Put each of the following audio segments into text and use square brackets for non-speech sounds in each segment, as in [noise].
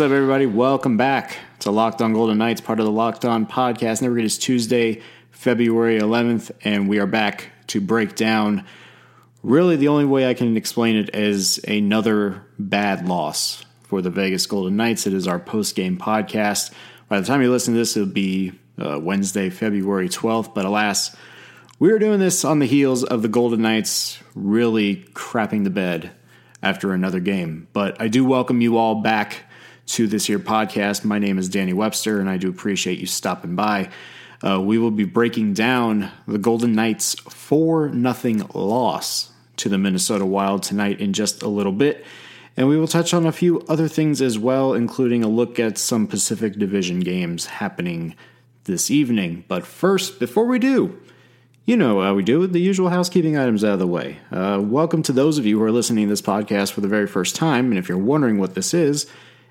What's up, everybody? Welcome back to Locked On Golden Knights, part of the Locked On podcast. Never is Tuesday, February 11th, and we are back to break down. Really, the only way I can explain it is another bad loss for the Vegas Golden Knights. It is our post game podcast. By the time you listen to this, it'll be uh, Wednesday, February 12th. But alas, we are doing this on the heels of the Golden Knights really crapping the bed after another game. But I do welcome you all back to this here podcast. My name is Danny Webster, and I do appreciate you stopping by. Uh, we will be breaking down the Golden Knights 4 nothing loss to the Minnesota Wild tonight in just a little bit. And we will touch on a few other things as well, including a look at some Pacific Division games happening this evening. But first, before we do, you know how we do it, the usual housekeeping items out of the way. Uh, welcome to those of you who are listening to this podcast for the very first time. And if you're wondering what this is,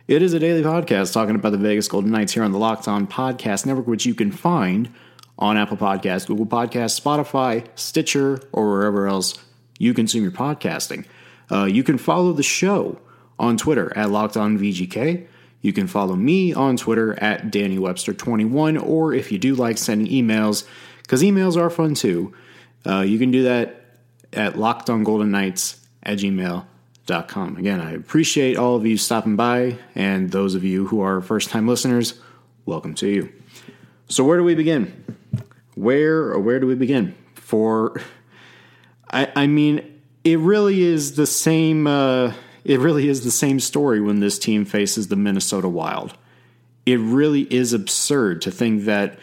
it is a daily podcast talking about the Vegas Golden Knights here on the Locked On Podcast Network, which you can find on Apple Podcasts, Google Podcasts, Spotify, Stitcher, or wherever else you consume your podcasting. Uh, you can follow the show on Twitter at Locked On VGK. You can follow me on Twitter at Danny Webster21, or if you do like sending emails, because emails are fun too, uh, you can do that at lockedongoldennights at gmail.com. Again, I appreciate all of you stopping by, and those of you who are first time listeners, welcome to you. So, where do we begin? Where or where do we begin? For, I, I mean, it really is the same. Uh, it really is the same story when this team faces the Minnesota Wild. It really is absurd to think that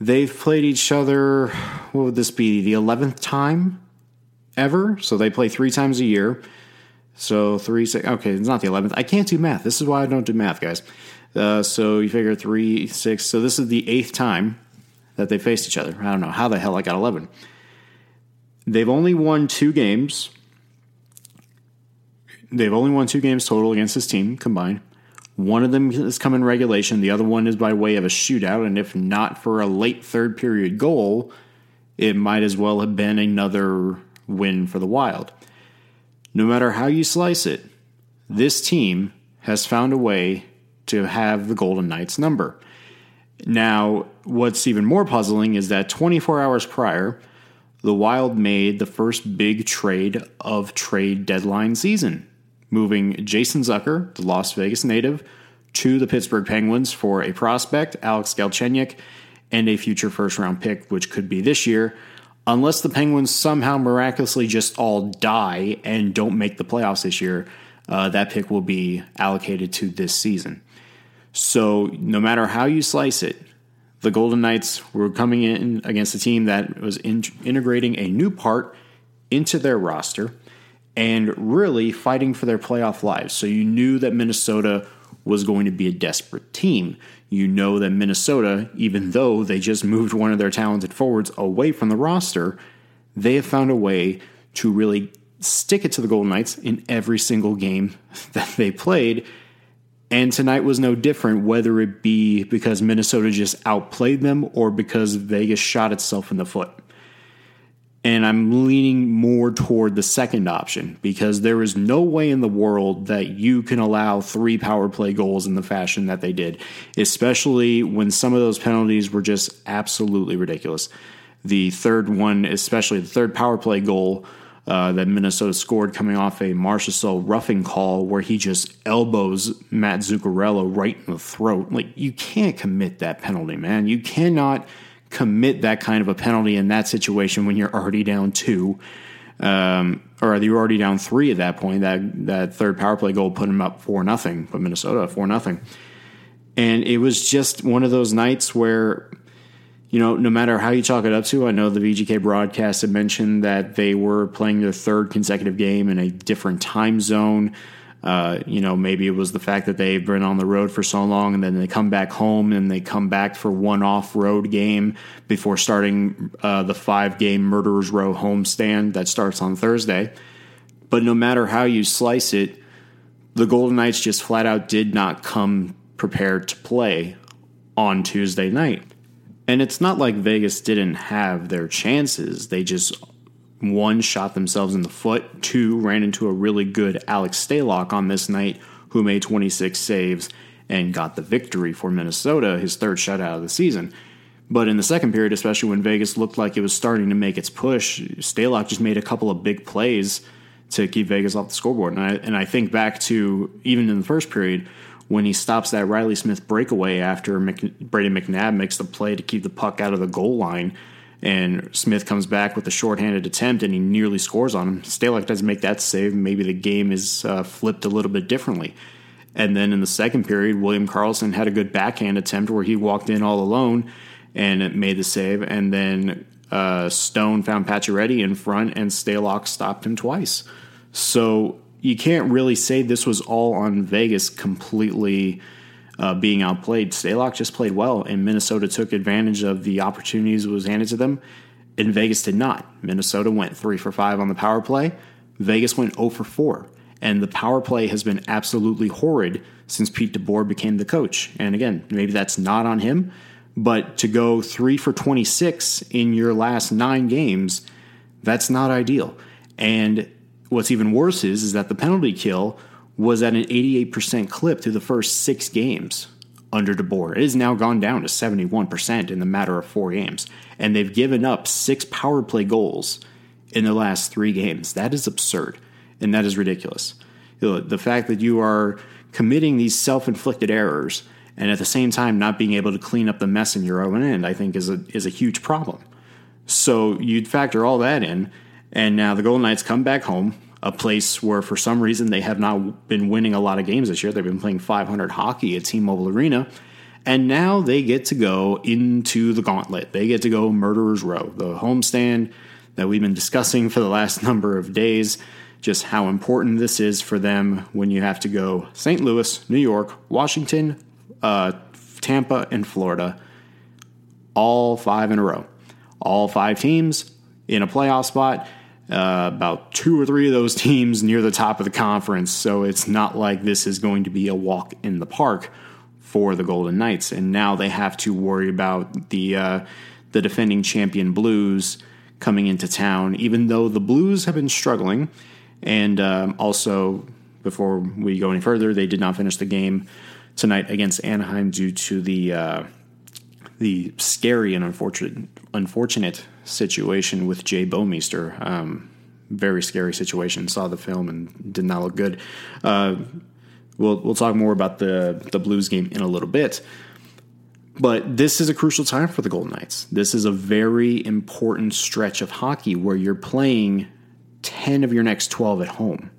they've played each other. What would this be? The eleventh time ever. So they play three times a year. So three, six. Okay, it's not the eleventh. I can't do math. This is why I don't do math, guys. Uh, so you figure three, six. So this is the eighth time that they faced each other. I don't know how the hell I got eleven. They've only won two games. They've only won two games total against this team combined. One of them has come in regulation. The other one is by way of a shootout. And if not for a late third period goal, it might as well have been another win for the Wild. No matter how you slice it, this team has found a way to have the Golden Knights number. Now, what's even more puzzling is that 24 hours prior, the Wild made the first big trade of trade deadline season, moving Jason Zucker, the Las Vegas native, to the Pittsburgh Penguins for a prospect, Alex Galchenyuk, and a future first round pick, which could be this year, unless the Penguins somehow miraculously just all die and don't make the playoffs this year. Uh, that pick will be allocated to this season. So, no matter how you slice it, the Golden Knights were coming in against a team that was in- integrating a new part into their roster and really fighting for their playoff lives. So you knew that Minnesota was going to be a desperate team. You know that Minnesota, even though they just moved one of their talented forwards away from the roster, they have found a way to really stick it to the Golden Knights in every single game [laughs] that they played and tonight was no different, whether it be because Minnesota just outplayed them or because Vegas shot itself in the foot. And I'm leaning more toward the second option because there is no way in the world that you can allow three power play goals in the fashion that they did, especially when some of those penalties were just absolutely ridiculous. The third one, especially the third power play goal, uh, that Minnesota scored coming off a Marchessault roughing call where he just elbows Matt Zuccarello right in the throat. Like, you can't commit that penalty, man. You cannot commit that kind of a penalty in that situation when you're already down two. Um, or you're already down three at that point. That that third power play goal put them up four nothing, but Minnesota four nothing. And it was just one of those nights where you know, no matter how you chalk it up to, I know the VGK broadcast had mentioned that they were playing their third consecutive game in a different time zone. Uh, you know, maybe it was the fact that they've been on the road for so long and then they come back home and they come back for one off road game before starting uh, the five game Murderers Row homestand that starts on Thursday. But no matter how you slice it, the Golden Knights just flat out did not come prepared to play on Tuesday night. And it's not like Vegas didn't have their chances. They just one shot themselves in the foot, two ran into a really good Alex Stalock on this night, who made 26 saves and got the victory for Minnesota, his third shutout of the season. But in the second period, especially when Vegas looked like it was starting to make its push, Stalock just made a couple of big plays to keep Vegas off the scoreboard. And I, and I think back to even in the first period when he stops that Riley Smith breakaway after Mc, Brady McNabb makes the play to keep the puck out of the goal line. And Smith comes back with a shorthanded attempt and he nearly scores on him. Stalock doesn't make that save. Maybe the game is uh, flipped a little bit differently. And then in the second period, William Karlsson had a good backhand attempt where he walked in all alone and made the save. And then uh, Stone found Pacioretty in front, and Stalock stopped him twice. So you can't really say this was all on Vegas completely uh, being outplayed. Stalock just played well, and Minnesota took advantage of the opportunities that was handed to them, and Vegas did not. Minnesota went three for five on the power play. Vegas went 0 for 4. And the power play has been absolutely horrid since Pete DeBoer became the coach. And again, maybe that's not on him, but to go three for 26 in your last nine games, that's not ideal. And what's even worse is, is that the penalty kill was at an 88% clip through the first six games under DeBoer. It has now gone down to 71% in the matter of four games. And they've given up six power play goals in the last three games. That is absurd. And that is ridiculous. The fact that you are committing these self inflicted errors and at the same time not being able to clean up the mess in your own end, I think is a is a huge problem. So you'd factor all that in, and now the Golden Knights come back home, a place where for some reason they have not been winning a lot of games this year. They've been playing 500 hockey at T-Mobile Arena, and now they get to go into the gauntlet. They get to go Murderers Row, the homestand that we've been discussing for the last [laughs] number of days just how important this is for them when you have to go St. Louis, New York, Washington, uh, Tampa, and Florida, all five in a row. All five teams in a playoff spot. Uh, about two or three of those [laughs] teams near the top of the conference. So it's not like this is going to be a walk in the park for the Golden Knights. And now they have to worry about the uh, the defending champion Blues coming into town. Even though the Blues have been struggling, and um, also before we go any further, they did not finish the game tonight against Anaheim due to the uh, the scary and unfortunate unfortunate situation with Jay Bouwmeester. Um, very scary situation. Saw the film and did not look good. Uh, we'll we'll talk more about the the Blues game in a little bit. But this is a crucial time for the Golden Knights. This is a very important stretch of hockey where you're playing 10 of your next 12 at home.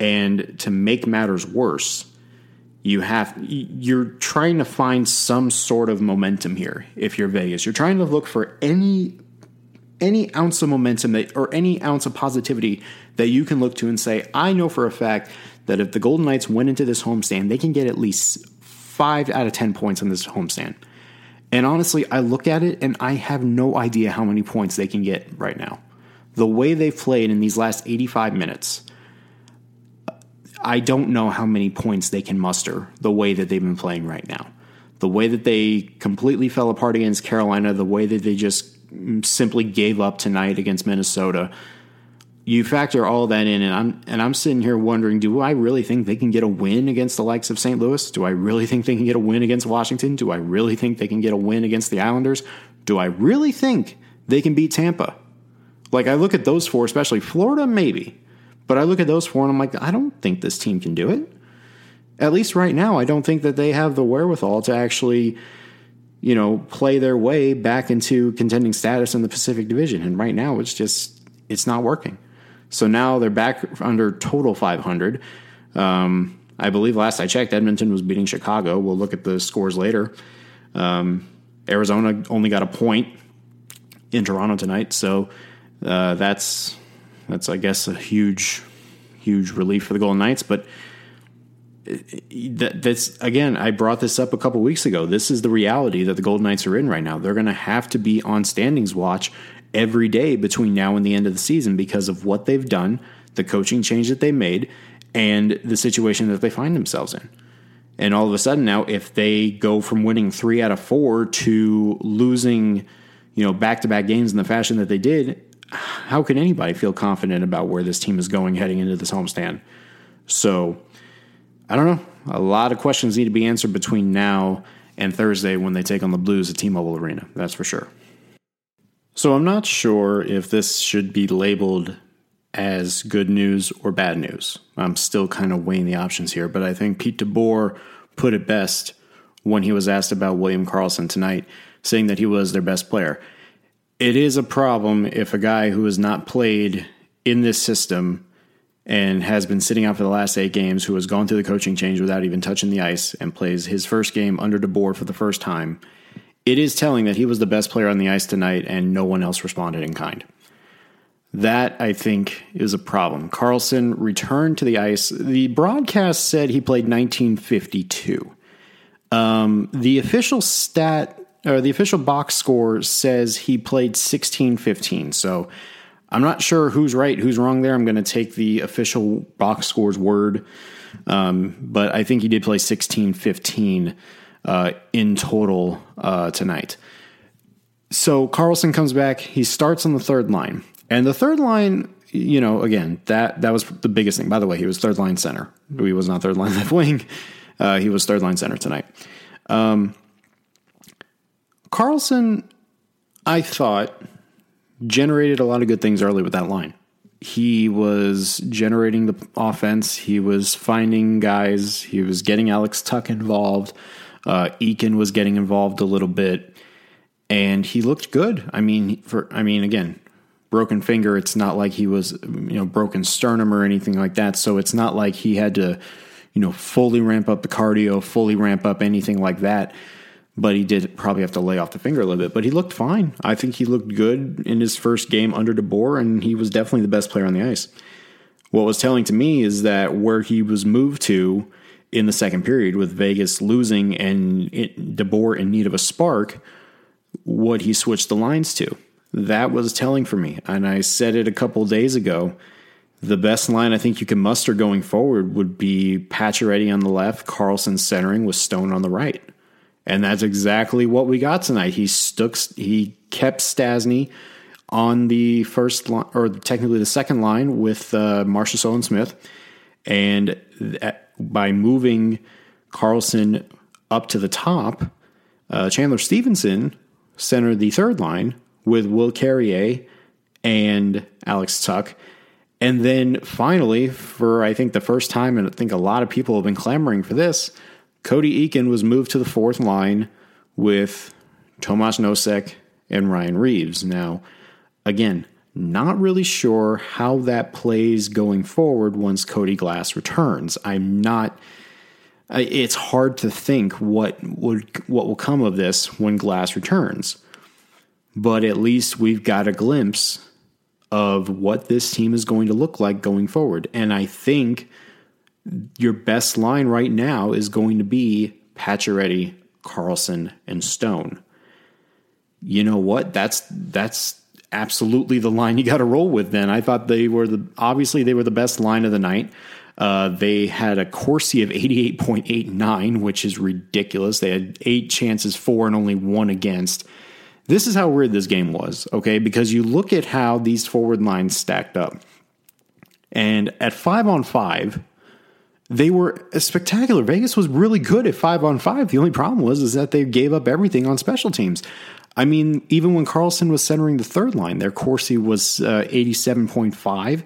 And to make matters worse, you have you're trying to find some sort of momentum here if you're Vegas. You're trying to look for any any ounce of momentum that or any ounce of positivity that you can look to and say, I know for a fact that if the Golden Knights went into this homestand, they can get at least five out of ten points on this homestand. And honestly, I look at it and I have no idea how many points they can get right now. The way they've played in these last 85 minutes, I don't know how many points they can muster the way that they've been playing right now. The way that they completely fell apart against Carolina, the way that they just simply gave up tonight against Minnesota. You factor all that in, and I'm and I'm sitting here wondering: Do I really think they can get a win against the likes of St. Louis? Do I really think they can get a win against Washington? Do I really think they can get a win against the Islanders? Do I really think they can beat Tampa? Like I look at those four, especially Florida, maybe. But I look at those four and I'm like, I don't think this team can do it. At least right now, I don't think that they have the wherewithal to actually, you know, play their way back into contending status in the Pacific Division. And right now, it's just it's not working. So now they're back under total 500. Um, I believe last I checked, Edmonton was beating Chicago. We'll look at the scores later. Um, Arizona only got a point in Toronto tonight, so uh, that's that's, I guess, a huge, huge relief for the Golden Knights. But eh, that, that's again, I brought this up a couple weeks ago. This is the reality that the Golden Knights are in right now. They're going to have to be on standings watch every day between now and the end of the season because of what they've done, the coaching change that they made, and the situation that they find themselves in. And all of a sudden now, if they go from winning three out of four to losing, you know, back to back games in the fashion that they did, how can anybody feel confident about where this team is going heading into this homestand? So I don't know. A lot of questions need to be answered between now and Thursday when they take on the Blues at T-Mobile Arena. That's for sure. So I'm not sure if this should be labeled as good news or bad news. I'm still kind of weighing the options here, but I think Pete DeBoer put it best when he was asked about William Karlsson tonight, saying that he was their best player. It is a problem if a guy who has not played in this system and has been sitting out for the last eight games, who has gone through the coaching change without even touching the ice and plays his first game under DeBoer for the first time, it is telling that he was the best player on the ice tonight and no one else responded in kind. That, I think, is a problem. Karlsson returned to the ice. The broadcast said he played 1952. Um, the official stat, or the official box score says he played 1615. So I'm not sure who's right, who's wrong there. I'm going to take the official box score's word. Um, but I think he did play 1615 uh, in total uh, tonight. So Karlsson comes back. He starts on the third line. And the third line, you know, again, that that was the biggest thing. By the way, he was third line center. He was not third line [laughs] left wing. Uh, he was third line center tonight. Um, Karlsson, I thought, generated a lot of good things early with that line. He was generating the offense. He was finding guys. He was getting Alex Tuch involved. Uh, Eakin was getting involved a little bit, and he looked good. I mean, for I mean, again, broken finger. It's not like he was, you know, broken sternum or anything like that. So it's not like he had to, you know, fully ramp up the cardio, fully ramp up anything like that. But he did probably have to lay off the finger a little bit. But he looked fine. I think he looked good in his first game under DeBoer, and he was definitely the best player on the ice. What was telling to me is that where he was moved to in the second period with Vegas losing and it, DeBoer in need of a spark, what he switched the lines to that was telling for me. And I said it a couple days ago. The best line I think you can muster going forward would be Pacioretty on the left, Karlsson centering with Stone on the right. And that's exactly what we got tonight. He stuck, he kept Stastny on the first line, or technically the second line with uh, Marcia Smith. And by moving Karlsson up to the top, uh, Chandler Stephenson centered the third line with Will Carrier and Alex Tuch. And then finally, for I think the first time, and I think a lot of people have been clamoring for this, Cody Eakin was moved to the fourth line with Tomas Nosek and Ryan Reaves. Now, again, not really sure how that plays going forward once Cody Glass returns. I'm not. It's hard to think what would what will come of this when Glass returns but at least we've got a glimpse of what this team is going to look like going forward. And I think your best line right now is going to be Pacioretty, Karlsson, and Stone. You know what? That's that's absolutely the line you got to roll with. Then I thought they were the obviously they were the best line of the night. Uh, they had a Corsi of 88.89, which is ridiculous. They had eight chances for and only one against. This is how weird this game was, okay? Because you look at how these forward lines stacked up. And at five on five, they were spectacular. Vegas was really good at five on five. The only problem was is that they gave up everything on special teams. I mean, even when Karlsson was centering the third line, their Corsi was uh, 87.5.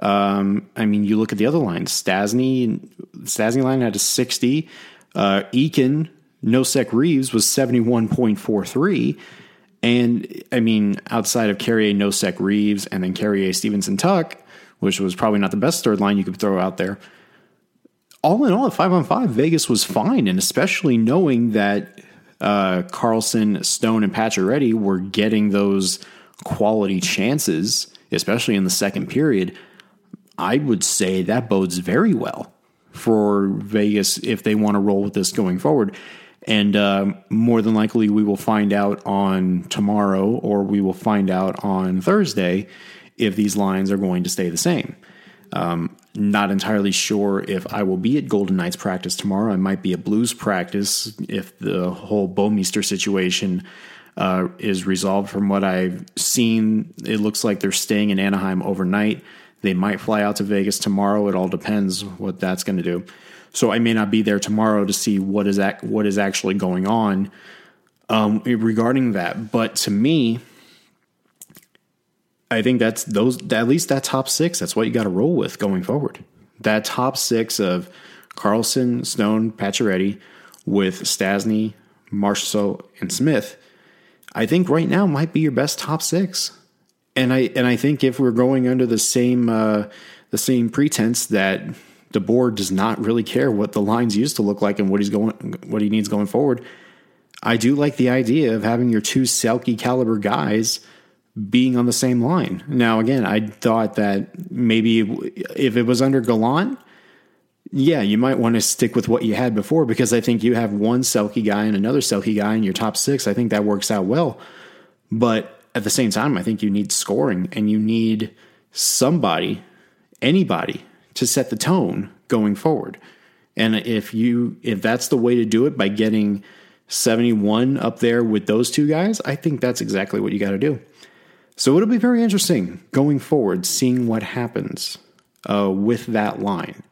Um, I mean, you look at the other lines. Stastny, Stastny line had a 60. Uh, Eakin, Nosek Reaves was 71.43. And I mean, outside of Carrier, Nosek, Reaves, and then Carrier, Stephenson Tuch, which was probably not the best third line you could throw out there. All in all, at five on five, Vegas was fine, and especially knowing that uh, Karlsson, Stone, and Pacioretty were getting those quality chances, especially in the second period. I would say that bodes very well for Vegas if they want to roll with this going forward. And uh, more than likely, we will find out on tomorrow or we will find out on Thursday if these lines are going to stay the same. Um, not entirely sure if I will be at Golden Knights practice tomorrow. I might be at Blues practice if the whole Bouwmeester situation uh, is resolved. From what I've seen, it looks like they're staying in Anaheim overnight. They might fly out to Vegas tomorrow. It all depends what that's going to do. So I may not be there tomorrow to see what is ac- what is actually going on um, regarding that. But to me, I think that's those at least that top six. That's what you got to roll with going forward. That top six of Karlsson, Stone, Pacioretty, with Stastny, Marchessault, and Smith. I think right now might be your best top six. And I and I think if we're going under the same uh, the same pretense that DeBoer does not really care what the lines used to look like and what he's going what he needs going forward, I do like the idea of having your two Selke caliber guys being on the same line. Now, again, I thought that maybe if it was under Gallant, yeah, you might want to stick with what you had before because I think you have one Selke guy and another Selke guy in your top six. I think that works out well. But at the same time, I think you need scoring and you need somebody, anybody, to set the tone going forward. And if you if that's the way to do it by getting 71 up there with those two guys, I think that's exactly what you got to do. So it'll be very interesting going forward, seeing what happens uh, with that line.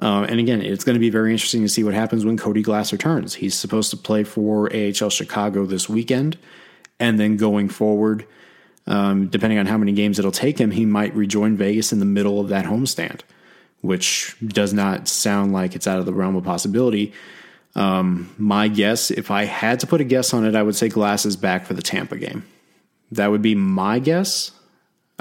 Uh, and again, it's going to be very interesting to see what happens when Cody Glass returns. He's supposed to play for AHL Chicago this weekend, and then going forward, um, depending on how many games it'll take him, he might rejoin Vegas in the middle of that homestand, which does not sound like it's out of the realm of possibility. Um, my guess, if I had to put a guess on it, I would say Glass is back for the Tampa game. That would be my guess.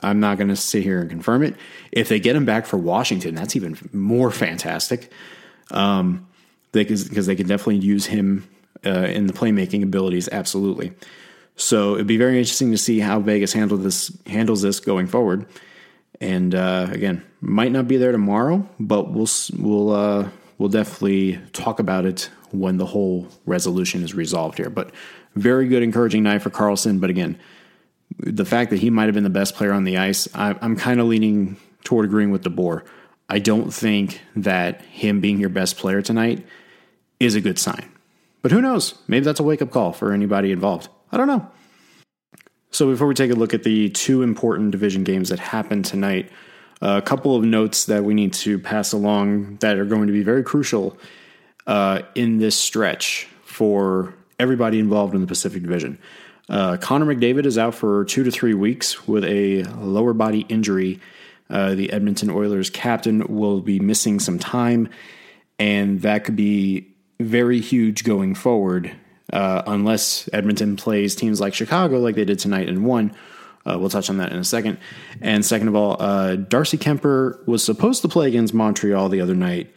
I'm not going to sit here and confirm it. If they get him back for Washington, that's even more fantastic. Um, because they can definitely use him uh, in the playmaking abilities, absolutely. So it'd be very interesting to see how Vegas this handles this going forward. And uh, again, might not be there tomorrow, but we'll we'll uh, we'll definitely talk about it when the whole resolution is resolved here. But very good, encouraging night for Karlsson. But again, the fact that he might have been the best player on the ice, I, am kind of leaning toward agreeing with DeBoer. I don't think that him being your best player tonight is a good sign. But who knows? Maybe that's a wake up call for anybody involved. I don't know. So before we take a look at the two important division games that happened tonight, a couple of notes that we need to pass along that are going to be very crucial uh, in this stretch for everybody involved in the Pacific Division. Uh, Connor McDavid is out for two to three weeks with a lower body injury. Uh, the Edmonton Oilers captain will be missing some time, and that could be very huge going forward uh, unless Edmonton plays teams like Chicago, like they did tonight and won. Uh, we'll touch on that in a second. And second of all, uh, Darcy Kuemper was supposed to play against Montreal the other night,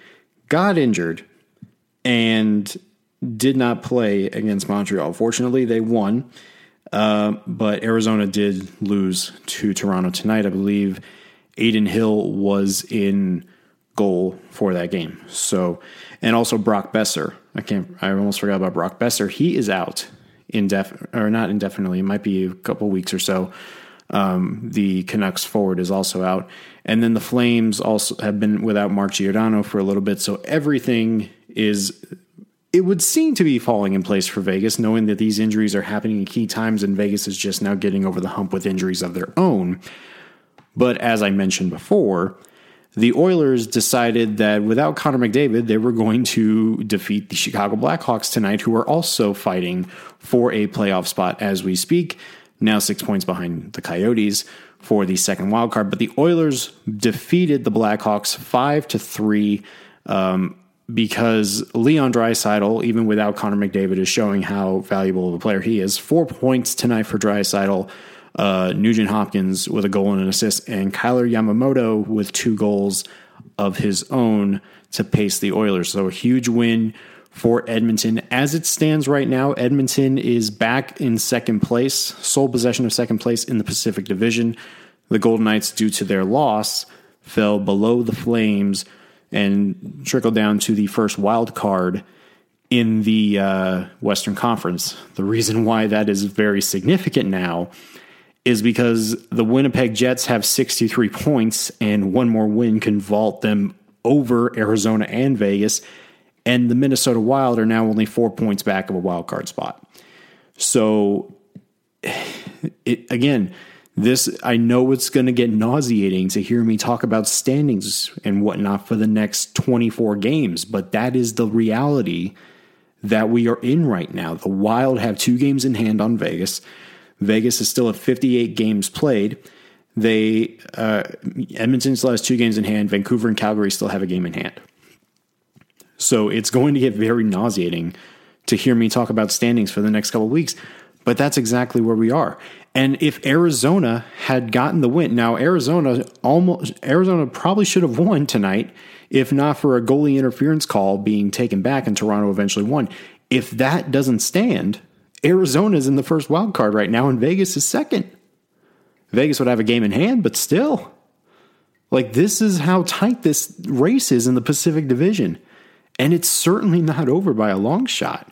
got injured, and did not play against Montreal. Fortunately, they won. Uh, but Arizona did lose to Toronto tonight. I believe Adin Hill was in goal for that game. So, and also Brock Boeser. I can't. I almost forgot about Brock Boeser. He is out indef or not indefinitely. It might be a couple weeks or so. Um, the Canucks forward is also out, and then the Flames also have been without Mark Giordano for a little bit. So everything is it would seem to be falling in place for Vegas, knowing that these injuries are happening in key times and Vegas is just now getting over the hump with injuries of their own. But as I mentioned before, the Oilers decided that without Connor McDavid, they were going to defeat the Chicago Blackhawks tonight, who are also fighting for a playoff spot as we speak. Now six points behind the Coyotes for the second wild card. But the Oilers defeated the Blackhawks five to three. Um, because Leon Draisaitl, even without Connor McDavid, is showing how valuable of a player he is. Four points tonight for Draisaitl. Uh, Nugent Hopkins with a goal and an assist, and Kailer Yamamoto with two goals of his own to pace the Oilers. So a huge win for Edmonton. As it stands right now, Edmonton is back in second place, sole possession of second place in the Pacific Division. The Golden Knights, due to their loss, fell below the Flames and trickle down to the first wild card in the uh, Western Conference. The reason why that is very significant now is because the Winnipeg Jets have 63 points, and one more win can vault them over Arizona and Vegas. And the Minnesota Wild are now only four points back of a wild card spot. So, [sighs] it, again, This, I know it's going to get nauseating to hear me talk about standings and whatnot for the next 24 games, but that is the reality that we are in right now. The Wild have two games in hand on Vegas. Vegas is still at 58 games played. They uh, Edmonton still has two games in hand. Vancouver and Calgary still have a game in hand. So it's going to get very nauseating to hear me talk about standings for the next couple of weeks. But that's exactly where we are. And if Arizona had gotten the win, now Arizona almost Arizona probably should have won tonight if not for a goalie interference call being taken back and Toronto eventually won. If that doesn't stand, Arizona is in the first wild card right now and Vegas is second. Vegas would have a game in hand, but still. Like this is how tight this race is in the Pacific Division. And it's certainly not over by a long shot.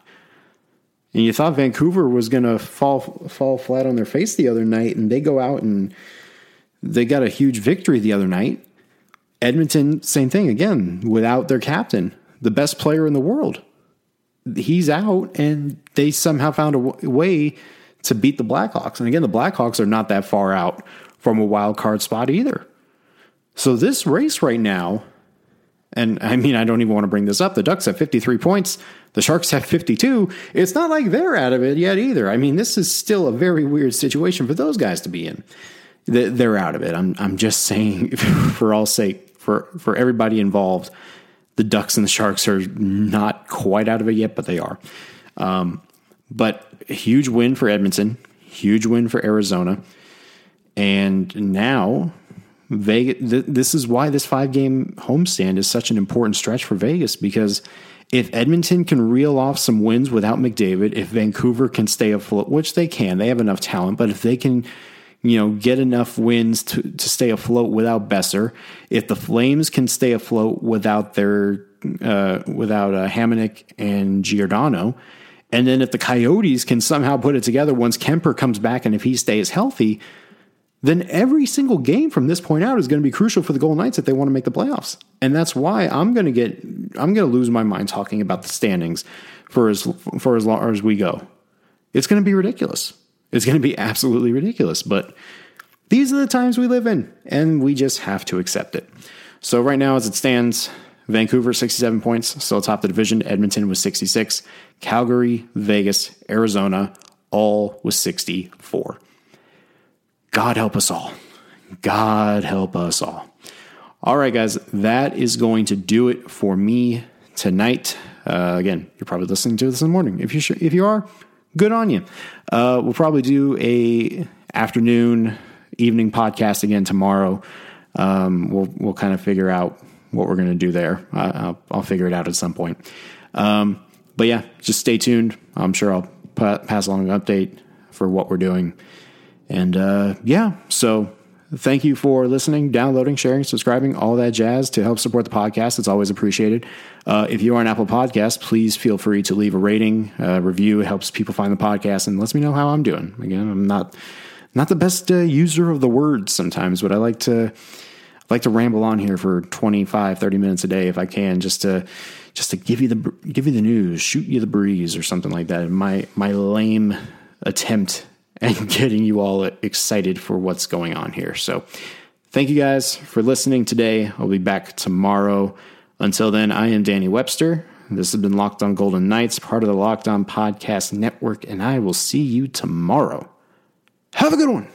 And you thought Vancouver was going to fall fall flat on their face the other night, and they go out and they got a huge victory the other night. Edmonton, same thing again, without their captain, the best player in the world. He's out, and they somehow found a w- way to beat the Blackhawks. And again, the Blackhawks are not that far out from a wild card spot either. So this race right now and I mean, I don't even want to bring this up. The Ducks have 53 points. The Sharks have 52. It's not like they're out of it yet either. I mean, this is still a very weird situation for those guys to be in. They're out of it. I'm, I'm just saying, [laughs] for all sake, for, for everybody involved, the Ducks and the Sharks are not quite out of it yet, but they are. Um, but huge win for Edmonton, huge win for Arizona. And now Vegas. Th- this is why this five game homestand is such an important stretch for Vegas because if Edmonton can reel off some wins without McDavid, if Vancouver can stay afloat, which they can, they have enough talent, but if they can, you know, get enough wins to, to stay afloat without Boeser, if the Flames can stay afloat without their uh, without uh, Hamonic and Giordano, and then if the Coyotes can somehow put it together once Kuemper comes back and if he stays healthy, then every single game from this point out is going to be crucial for the Golden Knights if they want to make the playoffs. And that's why I'm going to get I'm going to lose my mind talking about the standings for as for as long as we go. It's going to be ridiculous. It's going to be [laughs] absolutely ridiculous, but these are the times we live in and we just have to accept it. So right now as it stands, Vancouver 67 points, still atop the division. Edmonton was 66. Calgary, Vegas, Arizona all was 64. God help us all. God help us all. All right, guys, that is going to do it for me tonight. Uh, again, you're probably listening to this in the morning. If you sh- if you are, good on you. Uh, we'll probably do a afternoon, evening podcast again tomorrow. Um, we'll we'll kind of figure out what we're going to do there. Uh, I'll, I'll, figure it out at some point. Um, but yeah, just stay tuned. I'm sure I'll pa- pass along an update for what we're doing and uh, yeah, so thank you for listening, downloading, sharing, subscribing, all that jazz to help support the podcast. It's always appreciated. Uh, if you are an Apple Podcast, please feel free to leave a rating, uh, review. It helps people find the podcast and lets me know how I'm doing. Again, I'm not not the best uh, user of the words sometimes, but I like to like to ramble on here for 25, 30 minutes a day if I can, just to just to give you the give you the news, shoot you the breeze, or something like that. My my lame attempt and [laughs] getting you all excited for what's going on here. So, thank you guys for listening today. I'll be back tomorrow. Until then, I am Danny Webster. This has been Locked On Golden Knights, part of the Locked On Podcast Network, and I will see you tomorrow. Have a good one.